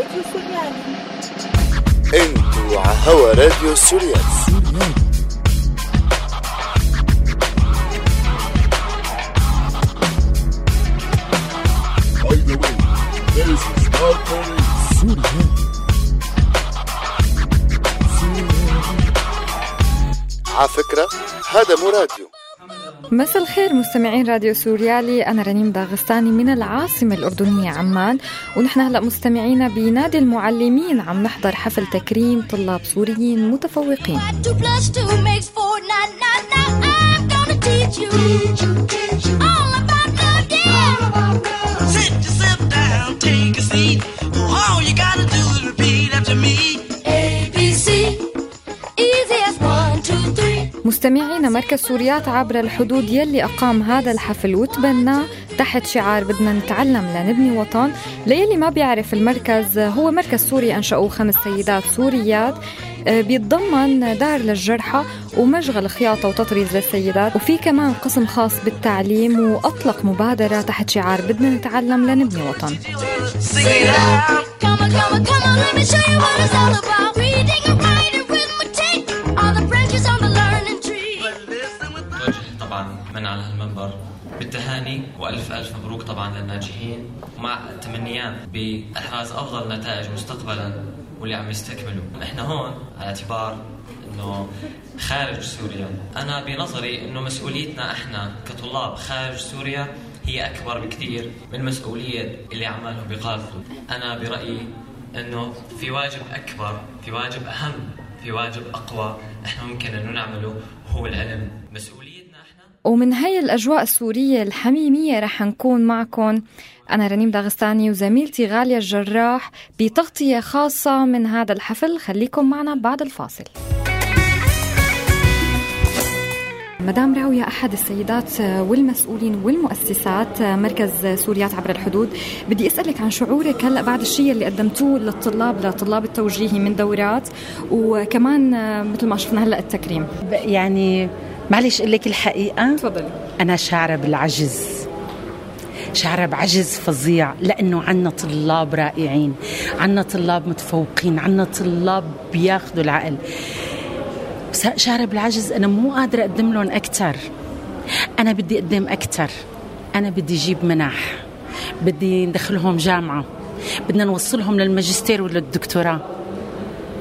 راديو سوريالي أنتوا على هوا راديو سوريالي. على فكرة هذا مو راديو مساء الخير مستمعين راديو سوريالي أنا رنيم داغستاني من العاصمة الأردنية عمان. ونحن هلأ مستمعينا بنادي المعلمين عم نحضر حفل تكريم طلاب سوريين متفوقين. مستمعينا مركز سوريات عبر الحدود يلي أقام هذا الحفل وتبناه تحت شعار بدنا نتعلم لنبني وطن. ليلي ما بيعرف المركز هو مركز سوري أنشأوه خمس سيدات سوريات. آه، بيتضمن دار للجرحى ومشغل خياطة وتطريز للسيدات. وفي كمان قسم خاص بالتعليم وأطلق مبادرة تحت شعار بدنا نتعلم لنبني وطن. Come on, come on, come on, من على هالمنبر. بالتهاني وألف ألف مبروك طبعا للناجحين. مع التمنيات بإحراز أفضل نتائج مستقبلا واللي عم يستكملوا. إحنا هون على اعتبار إنه خارج سوريا. أنا بنظري إنه مسؤوليتنا إحنا كطلاب خارج سوريا هي أكبر بكثير من مسؤولية اللي عمالهم بقالته أنا برأيي إنه في واجب أكبر في واجب أهم في واجب أقوى إحنا ممكن إنه نعمله هو العلم. إحنا ومن هاي الأجواء السورية الحميمية رح نكون معكم. أنا رنيم داغستاني وزميلتي غالية الجراح بتغطية خاصة من هذا الحفل. خليكم معنا بعد الفاصل. مدام راوية أحد السيدات والمسؤولين والمؤسسات مركز سوريات عبر الحدود بدي أسألك عن شعورك هلأ بعد الشيء اللي قدمتوه للطلاب لطلاب التوجيهي من دورات وكمان مثل ما شفنا هلأ التكريم. يعني معلش أقول لك الحقيقة؟ تفضلي. أنا شاعرة بالعجز. شعره بعجز فظيع لأنه عنا طلاب رائعين عنا طلاب متفوقين عنا طلاب بياخذوا العقل. شعره بالعجز أنا مو قادرة أقدم لهم أكثر أنا بدي أقدم أكثر أنا بدي أجيب منح. بدي ندخلهم جامعة. بدنا نوصلهم للماجستير وللدكتوراه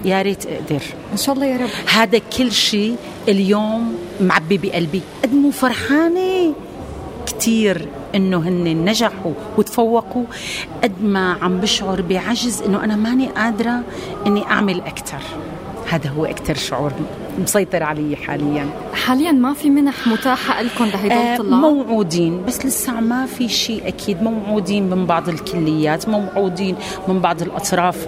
يا ريت أقدر. إن شاء الله يا رب. هذا كل شيء اليوم معبي بقلبي قد مو فرحانة؟ كتير إنه هن نجحوا وتفوقوا. قد ما عم بشعر بعجز إنه أنا ماني قادرة إني أعمل أكثر هذا هو أكثر شعور مسيطر علي حاليا. حاليا ما في منح متاحة لكم لهدول آه، الطلاب؟ موعودين بس لسه ما في شيء أكيد. موعودين من بعض الكليات موعودين من بعض الأطراف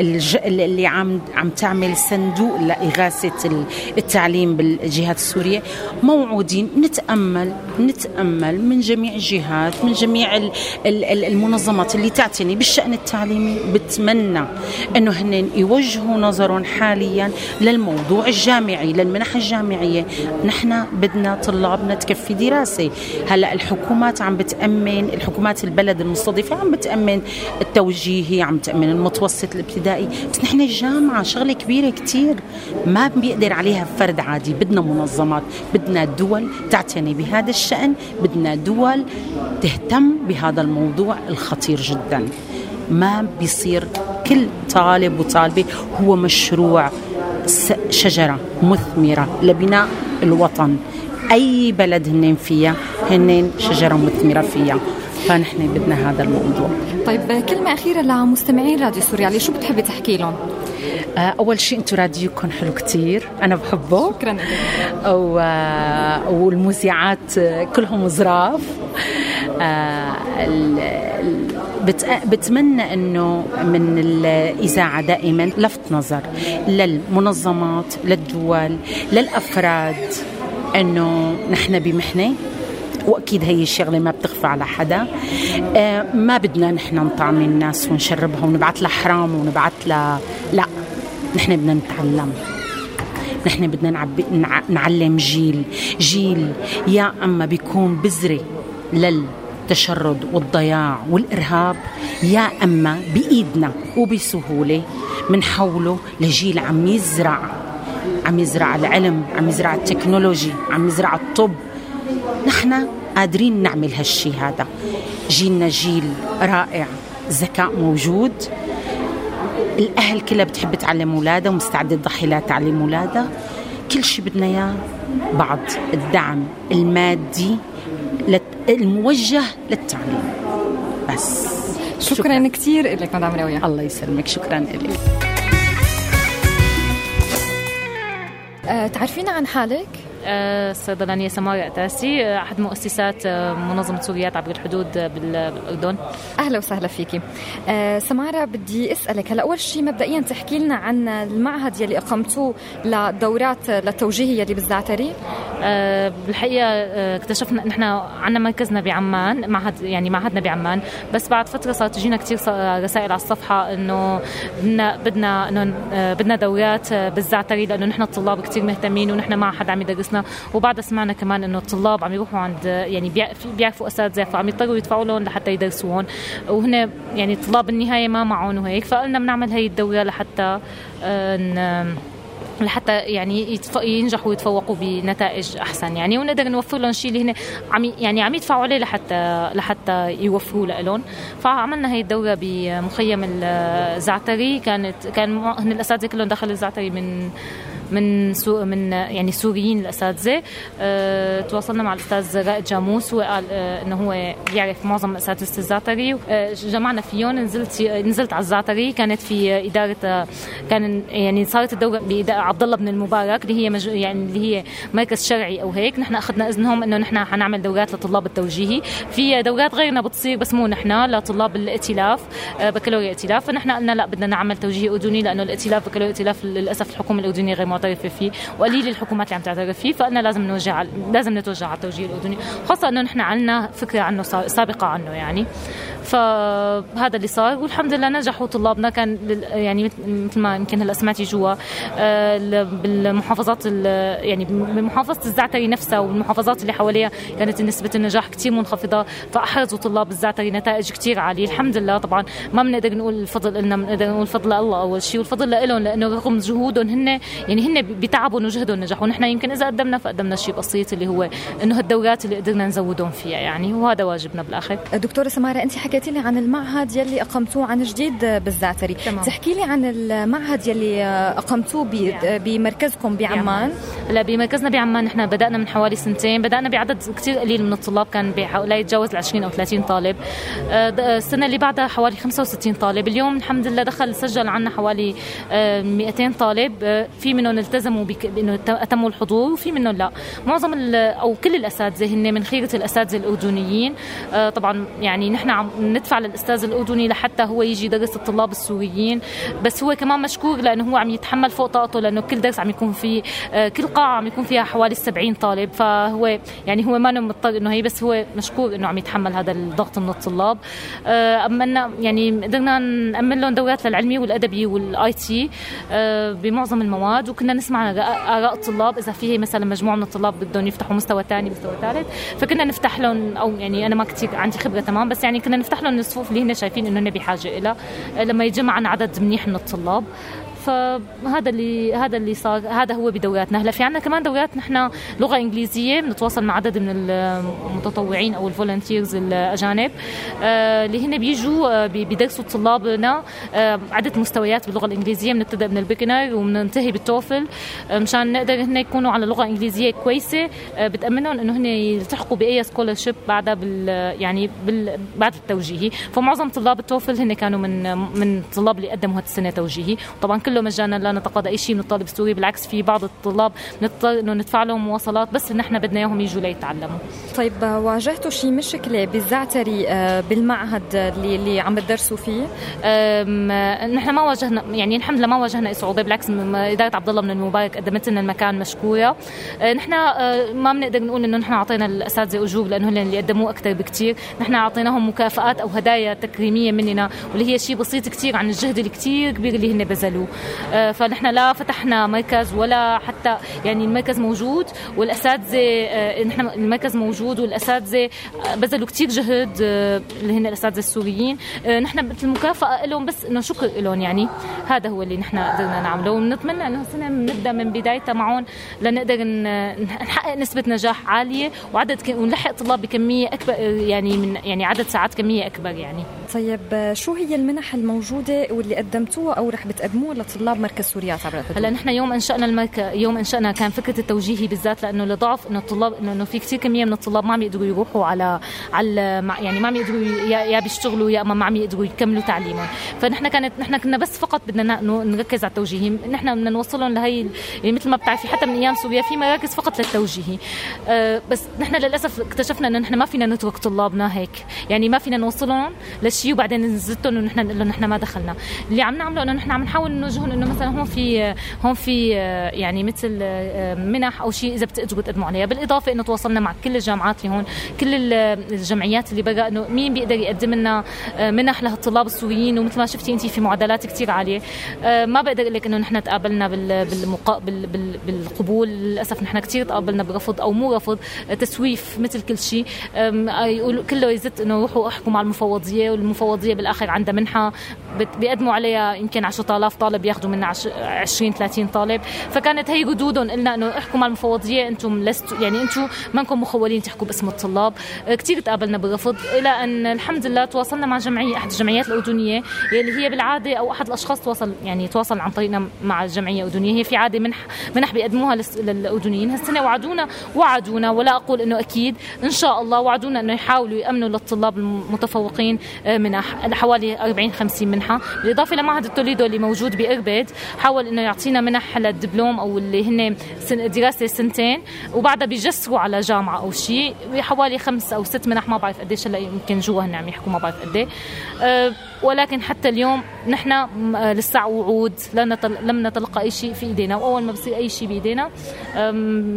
اللي عم عم تعمل صندوق لإغاثة ال- التعليم بالجهات السورية. موعودين نتأمل نتأمل من جميع الجهات من جميع ال- ال- ال- المنظمات اللي تعتني بالشأن التعليمي. بتمنى إنه هن يوجهوا نظرهم حاليا للموضوع الجامعي للمنح الجامعية. نحن بدنا طلابنا تكفي دراسة. هلا الحكومات عم بتأمن الحكومات البلد المستضيفة عم بتأمن التوجيهي عم تأمن المتوسط الابتدائي. بس نحن الجامعة شغلة كبيرة كتير. ما بيقدر عليها فرد عادي. بدنا منظمات بدنا دول تعتني بهذا الشأن بدنا دول تهتم بهذا الموضوع الخطير جدا. ما بيصير كل طالب وطالبة هو مشروع شجرة مثمرة لبناء الوطن. أي بلد هنن فيها هنن شجرة مثمرة فيها. فنحن بدنا هذا الموضوع. طيب كلمة أخيرة لمستمعين راديو سوريالي شو بتحبي تحكي لهم؟ آه، أول شيء أنتم راديوكم حلو كتير. أنا بحبه. شكرا و... والمذيعات كلهم ظراف آه،. بتمنى إنه من الإذاعة دائما لفت نظر للمنظمات للدول للأفراد إنه نحن بمحنة وأكيد هي الشغلة ما بتخفى على حدا. آه، ما بدنا نحن نطعم الناس ونشربها ونبعث لها حرام ونبعث لها لا. نحن بدنا نتعلم. نحن بدنا نعبي نع- نعلم جيل. جيل يا أما بيكون بذرة لل التشرد والضياع والإرهاب يا أما بإيدنا وبسهولة منحوله لجيل عم يزرع عم يزرع العلم عم يزرع التكنولوجي عم يزرع الطب. نحن قادرين نعمل هالشي هذا. جيلنا جيل رائع ذكاء موجود. الأهل كلها بتحب تعلم أولادها ومستعدة تضحي لتعليم أولادها. كل شيء بدنا إياه. بعض الدعم المادي الموجه للتعليم. بس. شكرا, شكرا. كثير لك مدام راوية. الله يسلمك. شكرا لك أه تعرفين عن حالك؟ الصيدلانية سمارة أتاسي آه، أحد مؤسسات آه، منظمة سوريات عبر الحدود بال- بالأردن. أهلا وسهلا فيكي آه سمارة بدي أسألك هلا أول شيء مبدئيا تحكي لنا عن المعهد يلي اقمتوه لدورات للتوجيه يلي بالزعتري آه، بالحقيقة اكتشفنا ان إحنا عندنا مركزنا بعمان معهد يعني معهدنا بعمان بس بعد فترة صارت تجينا كثير رسائل على الصفحة إنه بدنا بدنا بدنا دورات بالزعتري لأنه نحن الطلاب كثير مهتمين ونحن ما حدا عم يدرسنا وبعدها سمعنا كمان إنه الطلاب عم يروحوا عند يعني بيعرفوا أساتذة فعم يضطروا يدفعوا لهم لحتى يدرسوهم. وهن يعني الطلاب بالنهايه ما معهم وهيك. فقلنا بنعمل هي الدورة لحتى آه، لحتى يعني. ينجحوا ويتفوقوا بنتائج أحسن يعني. ونقدر نوفر لهم شيء اللي هن عم يعني عم يدفعوا عليه لحتى لحتى يوفروا لهم فعملنا هي الدورة بمخيم الزعتري كانت كان هن الأساتذة كلهم دخلوا الزعتري من من سو من يعني سوريين الأساتذة. أه تواصلنا مع الأستاذ رائد جاموس هو قال أه إنه هو بيعرف معظم اساتذه الزعتري. أه جمعنا فيهم نزلت نزلت على الزعتري. كانت في إدارة كان يعني صارت الدوره بإدارة عبد الله بن المبارك اللي هي مج... يعني اللي هي مركز شرعي أو هيك. نحن أخذنا إذنهم إنه نحن حنعمل دورات لطلاب التوجيهي. في دورات غيرنا بتصير بس مو نحن لطلاب الائتلاف أه بكالوريا ائتلاف. فنحن قلنا لا بدنا نعمل توجيه أردني لأنه الائتلاف بكالوريا ائتلاف للأسف الحكومة الأردنية غير معترفه فيه وقليل الحكومات اللي عم تعترف فيه فقلنا لازم على- لازم نتوجه على التوجيه الأردني خاصة إنه نحن عندنا فكرة عنه سا- سابقة عنه يعني. فهذا اللي صار والحمد لله نجحوا طلابنا. كان يعني مثل- ما يمكن هلا سمعتي جوا آه، ال- بالمحافظات ال- يعني بمحافظة الزعتري نفسها والمحافظات اللي حواليها كانت نسبة النجاح كثير منخفضة فأحرزوا طلاب الزعتري نتائج كثير عالية. الحمد لله طبعا ما بنقدر نقول الفضل لنا بنقدر نقول الفضل لله أول شيء والفضل لهم لأنه رغم جهودهم هن يعني هن بتعبهم وجهدهم نجحوا. نحن يمكن إذا قدمنا فقدمنا شيء بسيط اللي هو إنه هالدورات اللي قدرنا نزودهم فيها يعني وهذا واجبنا بالآخر. دكتورة سمارة أنت حكيتي لي عن المعهد يلي أقمتوه عن جديد بالزعتري. تمام. تحكي لي عن المعهد يلي أقمتوه ب- بمركزكم بعمان. لا بمركزنا بعمان نحن بدأنا من حوالي سنتين. بدأنا بعدد كتير قليل من الطلاب كان لا يتجاوز ال 20 أو 30 طالب. آه، د- السنة اللي بعدها حوالي 65 طالب. اليوم الحمد لله دخل سجل عنا حوالي آه، 200 طالب. آه، في منهم التزموا ت- أتموا الحضور وفي منهم لا. معظم أو كل الأساتذة هن من خيرة الأساتذة الأردنيين. آه، طبعا يعني نحن عم ندفع للأستاذ الأردني لحتى هو يجي يدرس الطلاب السوريين. بس هو كمان مشكور لأنه هو عم يتحمل فوق طاقته لأنه كل درس عم يكون فيه آه، كل قاعة عم يكون فيها حوالي 70 طالب. فهو يعني هو ما مضطر إنه هي بس هو مشكور إنه عم يتحمل هذا الضغط من الطلاب. آه، امنا يعني قدرنا نأمن لهم دورات للعلمي والادبي والآي تي آه، بمعظم المواد. وكنا نسمع آراء الطلاب. إذا في مثلا مجموعة من الطلاب بدهم يفتحوا مستوى ثاني مستوى ثالث فكنا نفتح لهم أو يعني أنا ما كثير عندي خبرة تمام بس يعني كنا نفتح لهم الصفوف اللي هن شايفين إنه هن بحاجه لها لما يجمعنا عدد منيح من الطلاب. فهذا اللي هذا اللي صار هذا هو بدوراتنا هلا في عندنا كمان دورات نحن لغة إنجليزية بنتواصل مع عدد من المتطوعين أو ال volunteers الأجانب آه، اللي هن بيجوا آه، بي- بيدرسوا طلابنا آه، عدة مستويات باللغة الإنجليزية. بنبتدئ من ال beginner وبننتهي بال TOEFL. مشان نقدر هن يكونوا على لغة إنجليزية كويسة بتأمنهم إنه هن يلتحقوا بأي scholarship بعدها بال يعني بال بعد التوجيهي. فمعظم طلاب ال TOEFL هن كانوا من من الطلاب اللي قدموا هذه السنة توجيهي. طبعا كله مجانا لا نتقاضى أي شيء من الطالب السوري بالعكس في بعض الطلاب نضطر إنه ندفع لهم مواصلات بس نحن بدنا إياهم يجوا ليتعلموا. طيب آه، واجهتوا شي مشكلة بالزعتري آه، بالمعهد اللي, اللي عم تدرسوا فيه؟ أم، نحن ما واجهنا يعني الحمد لله ما واجهنا أي صعوبة بالعكس إدارة عبد الله بن المبارك قدمت لنا المكان مشكورة. نحن ما بنقدر نقول إنه نحن أعطينا الأساتذة اجور لأنه هن اللي قدموه أكثر بكثير نحن أعطيناهم مكافآت أو هدايا تكريمية مننا واللي هي شيء بسيط كثير عن الجهد الكثير كبير اللي هن بذلوه. آه، فنحن لا فتحنا مركز ولا حتى يعني المركز موجود والأساتذة آه، نحن المركز موجود والأساتذة آه، بذلوا كثير جهد آه، اللي هن الأساتذة السوريين. آه، نحن مثل مكافاه لهم بس إنه شكر لهم يعني. هذا هو اللي نحن قدرنا نعمله ونتمنى إنه السنة نبدأ من بدايتها معهم لنقدر نحقق نسبة نجاح عالية وعدد ونلحق طلاب بكمية أكبر يعني من يعني عدد ساعات كمية أكبر يعني. طيب آه، شو هي المنح الموجودة واللي قدمتوها أو رح بتقدموها لطلاب؟ مركز سوريات عبر؟ هلا نحن يوم إنشأنا المركز يوم إنشأنا كان فكرة التوجيهي بالذات لأنه لضعف إنه الطلاب إنه في كثير كمية من الطلاب ما عم يقدروا يروحوا على على يعني ما عم يقدروا يا, يا بيشتغلوا يا اما ما عم يقدروا يكملوا تعليمهم. فنحن كانت نحن كنا بس فقط بدنا نركز على التوجيهي نحن بدنا نوصلهم لهي يعني مثل ما بتعرفي حتى من أيام سوريا في مراكز فقط للتوجيهي أه بس نحن للأسف اكتشفنا إنه نحن ما فينا نترك طلابنا هيك. يعني ما فينا نوصلهم لشيء وبعدين نزتهم إنه نحن نقول لهم نحن ما دخلنا. اللي عم نعمله إنه نحن عم نحاول نوجههم إنه مثلا هون في هون في آه، يعني مثل آه، منح أو شيء إذا بتقدروا تقدموا عليها. بالإضافة إنه تواصلنا مع كل الجامعات اللي هون كل ال- الجمعيات اللي برا إنه مين بيقدر يقدم لنا آه، منح لهالطلاب السوريين. ومثل ما شفتي أنت في معدلات كثير عالية. ما بقدر أقول لك إنه نحن تقابلنا بال بالمقا... بال... بال... بالقبول. للأسف نحن كثير تقابلنا برفض أو مو رفض تسويف مثل كل شيء. يقولوا كله يزت إنه روحوا احكوا مع المفوضية والمفوضية بالآخر عندها منحة. بيقدموا عليها يمكن 10000 طالب ياخذوا منها عش- 20 30 طالب. فكانت هي ردودهم قلنا إنه احكوا مع المفوضية أنتم لستوا يعني أنتم منكم مخولين تحكوا باسم الطلاب. آه، كثير تقابلنا بالرفض إلى أن الحمد لله تواصلنا مع جمعيه أحد الجمعيات الأردنية اللي هي بالعادة أو أحد الأشخاص تواصل يعني تواصل عن طريقنا مع الجمعيه الاردنيه هي في عادة منح منح بيقدموها للأردنيين. هالسنة وعدونا وعدونا ولا أقول إنه أكيد إن شاء الله وعدونا إنه يحاولوا يأمنوا للطلاب المتفوقين آه، منح حوالي 40 50 منحة. بالإضافة لمعهد التوليدو اللي موجود باربد حاول إنه يعطينا منح للدبلوم أو اللي هن سن- دراسة سنتين وبعدها بيجسروا على جامعة أو شيء حوالي خمس أو ست منح ما بعرف قديش هلأ يمكن جوا هن عم يحكوا ما بعرف قد إيه. آه، ولكن حتى اليوم نحن آه، لسه وعود. لم نتلقى أي شيء في إيدينا. وأول ما بصير أي شيء بإيدينا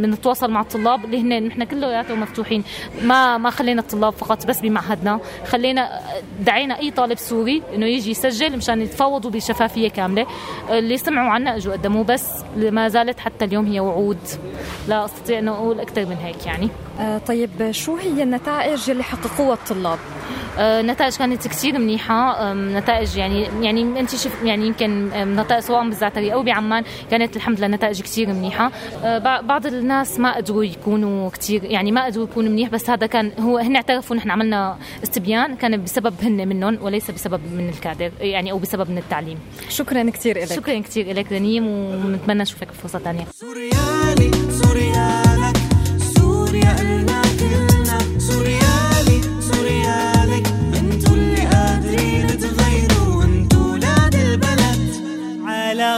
بنتواصل مع الطلاب. اللي هن نحن كلياتهم مفتوحين. ما ما خلينا الطلاب فقط بس بمعهدنا. خلينا دعينا أي طالب سوري إنه يجي يسجل مشان يتفاوضوا بشفافية كاملة. اللي سمعوا عنا أجوا قدموا بس ما زالت حتى اليوم هي وعود. لا أستطيع انه أقول أكثر من هيك يعني. آه طيب شو هي النتائج اللي حققوها الطلاب؟ آه، النتائج كانت كثير منيحة. آم، نتائج يعني يعني أنت شوف يعني يمكن نتائج سواء بالزعتري أو بعمان كانت الحمد لله نتائج كثير منيحة. آه، بع- بعض الناس ما قدروا يكونوا كثير يعني ما قدروا يكونوا منيح بس هذا كان هو هن اعترفوا نحن عملنا استبيان كان بسبب هن منهم وليس بسبب من الكادر يعني أو بسبب من التعليم. شكرا كثير لك شكرا كثير لك رنيم ونتمنى نشوفك بفرصة ثانية سوريالي سوريالك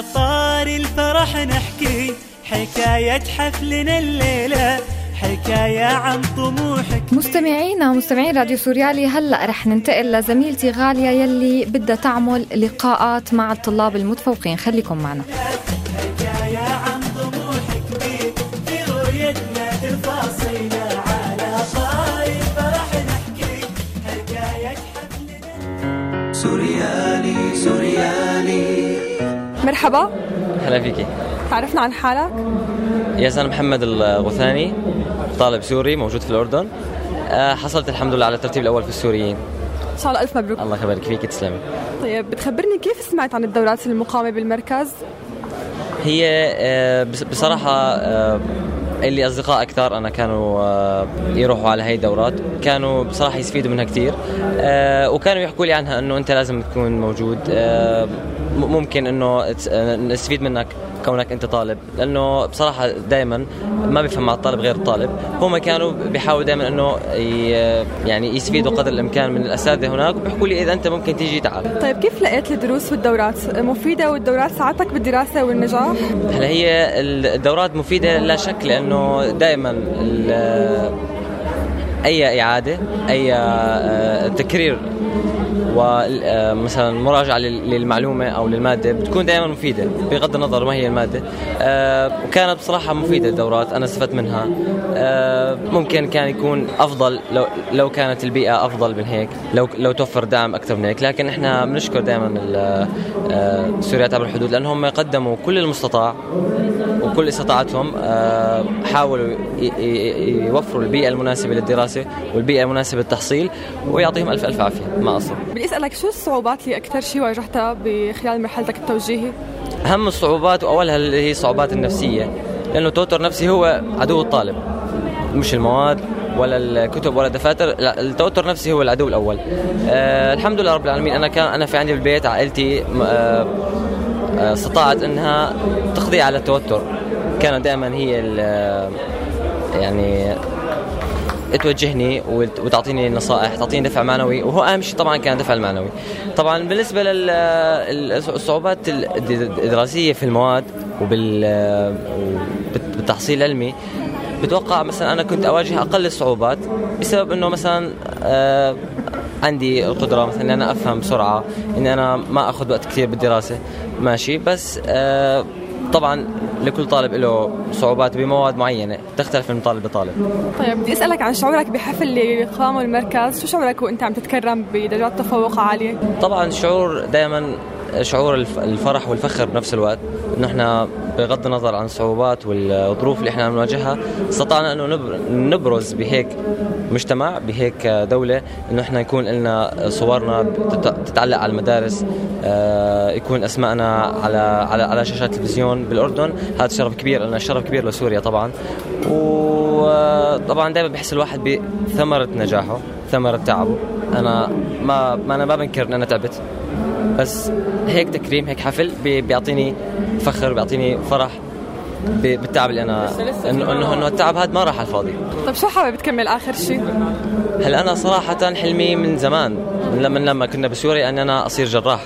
على طار الفرح نحكي حكاية حفلنا الليلة حكاية عن طموحك. مستمعينا مستمعين راديو سوريالي هلا رح ننتقل لزميلتي غالية يلي بدها تعمل لقاءات مع الطلاب المتفوقين. خليكم معنا. حكاية عن طموحك في رؤيتنا تفاصيلنا على طار الفرح نحكي حكاية حفلنا. سوريالي سوريالي. مرحبا. هلا فيكي تعرفنا عن حالك؟ ياس أنا محمد الغثاني طالب سوري موجود في الأردن. آه، حصلت الحمد لله على الترتيب الأول في السوريين. إن شاء الله ألف مبروك. الله يبارك فيك تسلمي. طيب بتخبرني كيف سمعت عن الدورات المقامة بالمركز؟ هي آه، بصراحة آه، اللي أصدقاء أكثر أنا كانوا يروحوا على هاي الدورات. كانوا بصراحة يستفيدوا منها كثير. وكانوا يحكوا لي عنها إنه أنت لازم تكون موجود. ممكن إنه نستفيد منك كونك أنت طالب. لأنه بصراحة دائما ما بيفهم مع الطالب غير الطالب. هم كانوا بيحاولوا دائما إنه يعني يستفيدوا قدر الإمكان من الأساتذة هناك. وبيحكوا لي إذا أنت ممكن تيجي تعال. طيب كيف لقيت الدروس والدورات؟ مفيدة والدورات ساعدتك بالدراسة والنجاح؟ هلا هي الدورات مفيدة لا شك لأنه دائما أي إعادة أي آه، تكرير ومثلا مراجعة لل- للمعلومة أو للمادة بتكون دائما مفيدة بغض النظر ما هي المادة. آه، وكانت بصراحة مفيدة الدورات أنا استفدت منها. آه، ممكن كان يكون أفضل لو لو كانت البيئة أفضل من هيك لو لو توفر دعم أكثر من هيك. لكن إحنا بنشكر دائما سوريات عبر الحدود لأنهم قدموا كل المستطاع وكل استطاعتهم آه، حاولوا يوفروا البيئة المناسبة للدراسة والبيئة المناسبة للتحصيل ويعطيهم ألف ألف عافية. ما أصل بدي أسألك شو الصعوبات اللي أكثر شيء واجهتها بخلال مرحلتك التوجيهي؟ أهم الصعوبات وأولها اللي هي الصعوبات النفسية لأنه التوتر النفسي هو عدو الطالب مش المواد ولا الكتب ولا الدفاتر لا التوتر النفسي هو العدو الأول أه الحمد لله رب العالمين أنا كان أنا في عندي بالبيت عائلتي م- أه آه، استطاعت إنها تقضي على التوتر كانت دائما هي ال- يعني توجهني وت- وتعطيني نصائح تعطيني دفع معنوي وهو أهم شيء طبعا كان الدفع المعنوي. طبعا بالنسبة للصعوبات الدراسية في المواد وبال بالتحصيل العلمي بتوقع مثلا أنا كنت أواجه أقل الصعوبات بسبب إنه مثلا آه، عندي القدرة مثلا إني أنا أفهم بسرعة إني أنا ما أخذ وقت كثير بالدراسة. ماشي بس آه، طبعا لكل طالب له صعوبات بمواد معينة تختلف من طالب لطالب طيب بدي أسألك عن شعورك بحفل اللي قامه المركز، شو شعورك وأنت عم تتكرم بدرجات تفوق عالية؟ طبعا شعور دائما شعور الف- الفرح والفخر بنفس الوقت. انه إحنا بغض النظر عن الصعوبات والظروف اللي إحنا عم نواجهها استطعنا إنه نبر- نبرز بهيك مجتمع بهيك دولة إنه إحنا يكون لنا صورنا تتعلق على المدارس آه، يكون أسمائنا على على على شاشات التلفزيون بالأردن. هذا شرف كبير لنا شرف كبير لسوريا طبعا. وطبعا دائما بحس الواحد بثمرة نجاحه ثمرة تعبه. أنا ما ما أنا ما بنكر إن أنا تعبت. بس هيك تكريم هيك حفل بي- بيعطيني فخر بيعطيني فرح بالتعب اللي أنا انه انه إنه التعب هذا ما راح على الفاضي. طيب شو حابب تكمل آخر شيء؟ هلا أنا صراحة حلمي من زمان من لما لما كنا بسوريا إني أنا أصير جراح.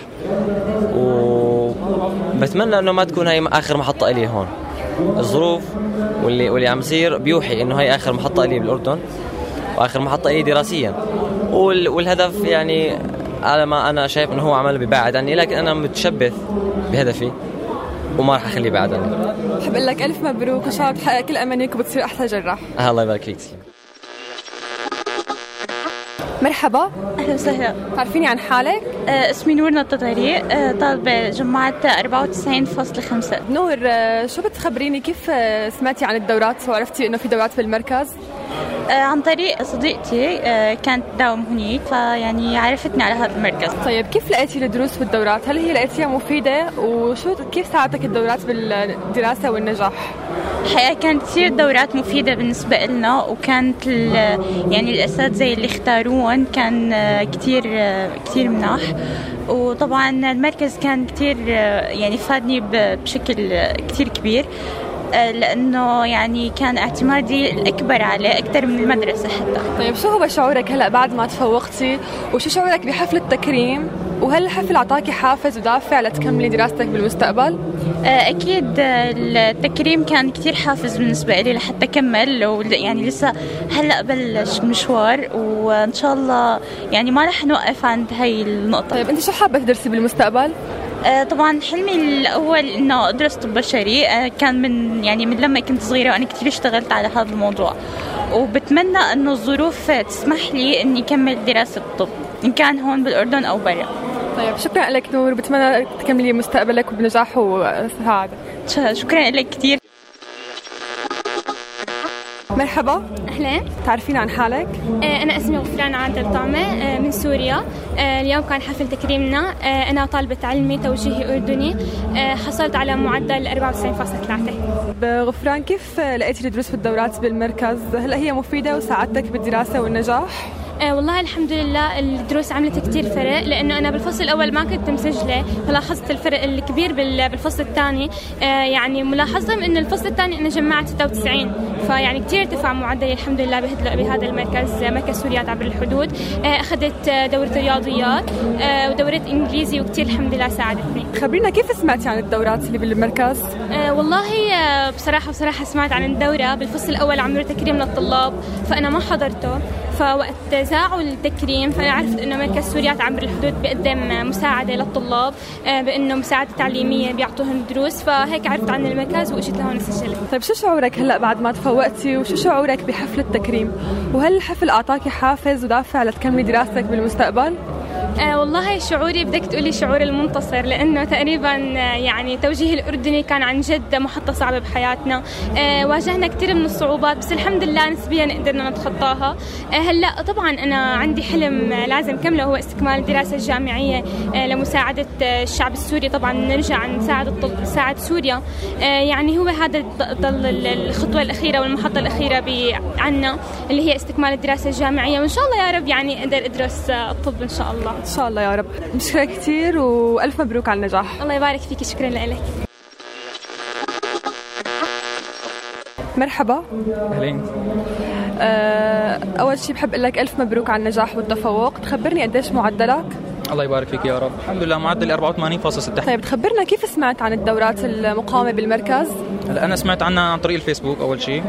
وبتمنى إنه ما تكون هاي آخر محطة لي هون. الظروف واللي واللي عم يصير بيوحي إنه هاي آخر محطة لي بالأردن وآخر محطة لي دراسيا. وال والهدف يعني على ما أنا شايف إنه هو عمل بيبعد عني لكن أنا متشبث بهدفي وما راح أخليه بعد عني بحب أقول لك ألف مبروك وان شاء الله بتحقق كل أمانيك وبتصير أحلى جراح. آه الله يبارك فيك. مرحبا. أهلا وسهلا. تعرفيني عن حالك؟ آه اسمي نور نططري آه طالبة جماعة 94.5 نور آه، شو بتخبريني؟ كيف آه، سمعتي عن الدورات؟ وعرفتي إنه في دورات بالمركز؟ آه عن طريق صديقتي آه كانت تداوم هنيك فيعني عرفتني على هذا المركز طيب كيف لقيتي الدروس بالدورات؟ هل هي لقيتيها مفيدة وشو كيف ساعدتك الدورات بالدراسة والنجاح؟ الحقيقة كانت كثير دورات مفيدة بالنسبة لنا وكانت يعني الأساتذة اللي اختاروهم كان آه، كثير كثير مناح وطبعا المركز كان كثير يعني فادني بشكل كثير كبير آه، لأنه يعني كان اعتمادي الأكبر عليه أكثر من المدرسة حتى طيب شو هو شعورك هلأ بعد ما تفوقتي وشو شعورك بحفل التكريم وهل الحفل أعطاكي حافز ودافع لتكملي دراستك بالمستقبل؟ آه، أكيد آه، التكريم كان كتير حافز بالنسبة لي لحتى أكمل ول- يعني لسه هلأ بلش مشوار وإن شاء الله يعني ما رح نوقف عند هاي النقطة طيب أنت شو حابة تدرسي بالمستقبل؟ آه، طبعا حلمي الأول إنه أدرس طب بشري آه، كان من يعني من لما كنت صغيرة وأنا كتير اشتغلت على هذا الموضوع. وبتمنى إنه الظروف تسمح لي إني أكمل دراسة الطب إن كان هون بالأردن أو برا. طيب شكرا لك نور بتمنى تكملي مستقبلك بنجاح وسعادة شكرا لك كثير مرحبا. اهلين تعرفين عن حالك؟ آه، أنا أسمي غفران عادل طعمة آه، من سوريا. اليوم كان حفل تكريمنا آه، أنا طالبة علمي توجيهي أردني آه، حصلت على معدل 94.3 بغفران كيف لقيتي الدروس والدورات بالمركز؟ هل هي مفيدة وساعدتك بالدراسة والنجاح؟ آه والله الحمد لله الدروس عملت كتير فرق لأنه أنا بالفصل الأول ما كنت مسجلة فلاحظت الفرق الكبير بال- بالفصل الثاني. آه يعني ملاحظة انه الفصل الثاني أنا جمعت 96 فيعني كتير ارتفع معدلي الحمد لله بهذا المركز مركز سوريات عبر الحدود. آه أخذت آه، دورة رياضيات آه ودورة إنجليزي وكتير الحمد لله ساعدتني. خبرينا كيف سمعتي عن الدورات اللي بالمركز؟ آه والله بصراحة بصراحة سمعت عن الدورة. بالفصل الأول عملوا تكريم للطلاب فأنا ما حضرته. فوقت زاعوا التكريم فأنا عرفت إنه مركز سوريات عبر الحدود بيقدم مساعدة للطلاب آه، بإنه مساعدة تعليمية بيعطوهم دروس فهيك عرفت عن المركز وإجيت لهون سجلت طيب شو شعورك هلأ بعد ما تفوقتي وشو شعورك بحفل التكريم؟ وهل الحفل أعطاكي حافز ودافع لتكملي دراستك بالمستقبل؟ آه والله شعوري بدك تقولي شعور المنتصر لأنه تقريبا آه، يعني توجيه الأردني كان عن جد محطة صعبة بحياتنا. آه واجهنا كثير من الصعوبات بس الحمد لله نسبيا قدرنا نتخطاها. آه هلأ طبعا أنا عندي حلم آه، لازم كمله هو استكمال الدراسه الجامعيه آه لمساعدة آه الشعب السوري. طبعا نرجع نساعد نساعد سوريا. آه يعني هو هذا ضل ال- الخطوة الأخيرة والمحطة الأخيرة ب- عنا اللي هي استكمال الدراسة الجامعية. وإن شاء الله يا رب يعني أقدر أدرس آه، الطب إن شاء الله. إن شاء الله يا رب. مشكورة كثير وألف مبروك على النجاح. الله يبارك فيك. شكرا لك. مرحبا. أهلين. آه، أول شيء بحب أقول لك ألف مبروك على النجاح والتفوق. تخبرني قديش معدلك؟ الله يبارك فيك يا رب. الحمد لله معدل 84.6 طيب تخبرنا كيف سمعت عن الدورات المقامه بالمركز؟ هلا أنا سمعت عنها عن طريق الفيسبوك أول شيء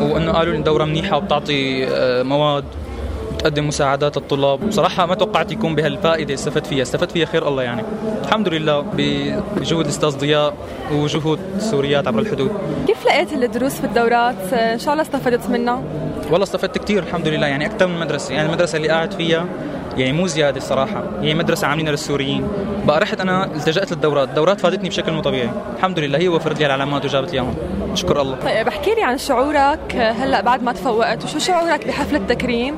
وإنه قالوا لي الدورة منيحة وبتعطي آه، مواد بتقدم مساعدات للطلاب بصراحة ما توقعت يكون بهالفائدة. استفدت فيها. استفدت فيها خير الله يعني. الحمد لله بجهود الأستاذ ضياء وجهود السوريات عبر الحدود. كيف لقيت الدروس في الدورات؟ آه، ان شاء الله استفدت منها؟ والله استفدت كثير الحمد لله. يعني أكثر من مدرسة. يعني المدرسة اللي قاعد فيها يعني مو زيادة الصراحة هي مدرسة عاملينها للسوريين. بقى رحت أنا التجأت للدورات. الدورات فادتني بشكل مو طبيعي. الحمد لله هي وفرت لي العلامات وجابت لي إياهم شكر الله. طيب احكي لي عن شعورك هلأ بعد ما تفوقت. وشو شعورك بحفل التكريم؟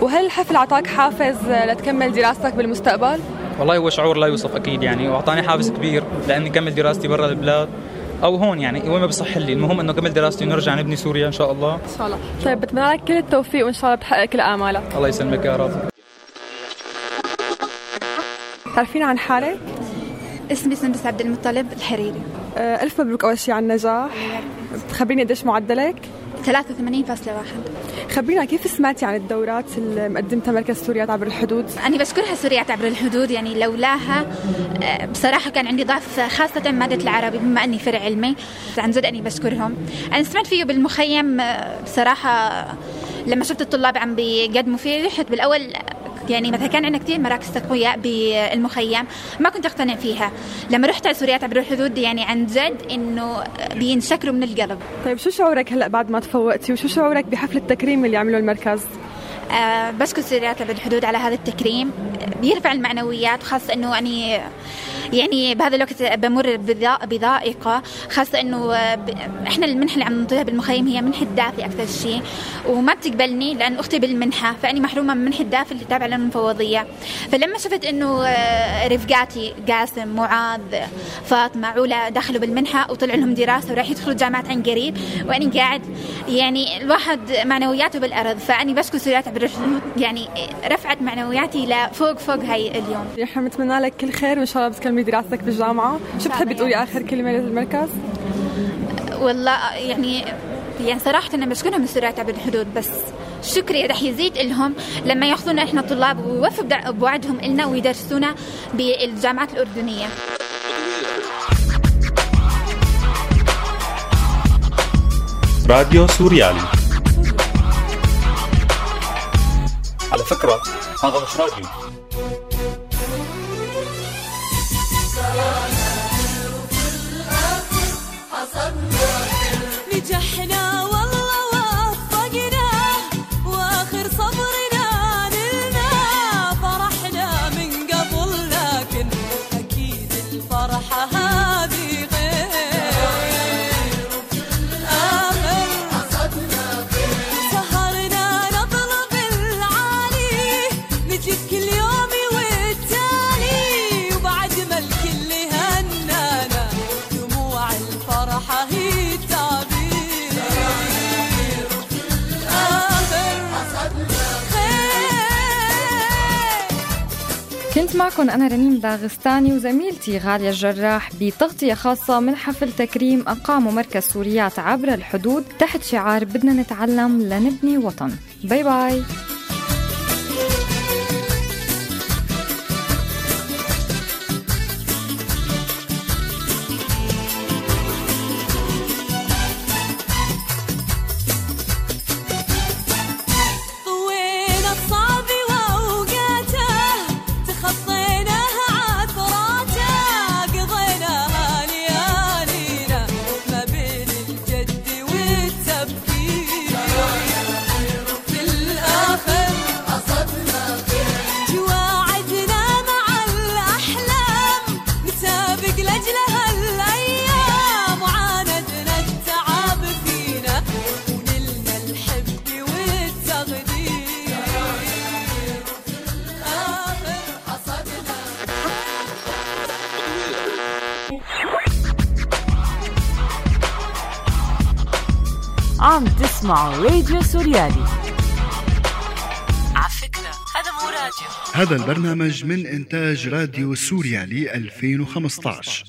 وهل الحفل أعطاك حافز لتكمل دراستك بالمستقبل؟ والله هو شعور لا يوصف أكيد يعني. وأعطاني حافز كبير لأني كمل دراستي برا البلاد. أو هون يعني وين ما بصح لي. المهم إنه كمل دراستي ونرجع نبني سوريا إن شاء الله. إن شاء الله. طيب بتمنى لك كل التوفيق وإن شاء الله بتحقق كل آمالك. الله يسلمك يا رب. تعرفين عن حالك اسمي سندس عبد المطلب الحريري. آه، ألف مبروك أول شيء على النجاح. تخبريني قديش معدلك 83.1 خبرينا كيف سمعتي عن الدورات اللي مقدمتها مركز سوريات عبر الحدود؟ أنا بشكرها سوريات عبر الحدود يعني لولاها آه، بصراحة كان عندي ضعف خاصة مادة العربي بما أني فرع علمي. عن جد أني بشكرهم. أنا سمعت فيه بالمخيم آه، بصراحة لما شفت الطلاب عم بيقدموا فيه رحت بالأول يعني مثلا كان عندنا كثير مراكز تقوية بالمخيم ما كنت أقتنع فيها. لما رحت على سوريات عبر الحدود يعني عن جد إنه بينشكروا من القلب. طيب شو شعورك هلأ بعد ما تفوقتي؟ وشو شعورك بحفل التكريم اللي عمله المركز؟ آه، بشكر سوريات بالحدود على هذا التكريم. بيرفع المعنويات وخاصة إنه اني يعني بهذا الوقت بمر بضا- بضائقة خاصة إنه آه، إحنا المنحة اللي عم ننطيها بالمخيم هي منحة دافي أكثر شيء وما بتقبلني لأن أختي بالمنحة فأني محرومة من منحة دافي اللي تابعة للمفوضية. فلما شفت إنه آه، رفقاتي قاسم معاذ فاطمة علا دخلوا بالمنحة وطلعوا لهم دراسة وراح يدخلوا جامعة عن قريب واني قاعد يعني الواحد معنوياته بالأرض فأني بشكر سوريات الحدود يعني رفعت معنوياتي لفوق فوق هاي اليوم. نحن بنتمنى لك كل خير وإن شاء الله بتكملي دراستك بالجامعة شو بتحبي تقولي آخر كلمة للمركز؟ والله يعني يعني صراحة أنا بشكرهم سوريات عبر الحدود بس شكري رح يزيد لهم لما يأخذونا إحنا طلاب ويوفوا بدع- بوعدهم لنا ويدرسونا بالجامعات الأردنية. راديو سوريالي. على فكرة هذا مش راديو. كنت معكم أنا رنيم داغستاني وزميلتي غالية الجراح بتغطية خاصة من حفل تكريم أقامه مركز سوريات عبر الحدود تحت شعار بدنا نتعلم لنبني وطن. باي باي. راديو سوريالي. هذا مو راديو هذا البرنامج من إنتاج راديو سوريالي 2015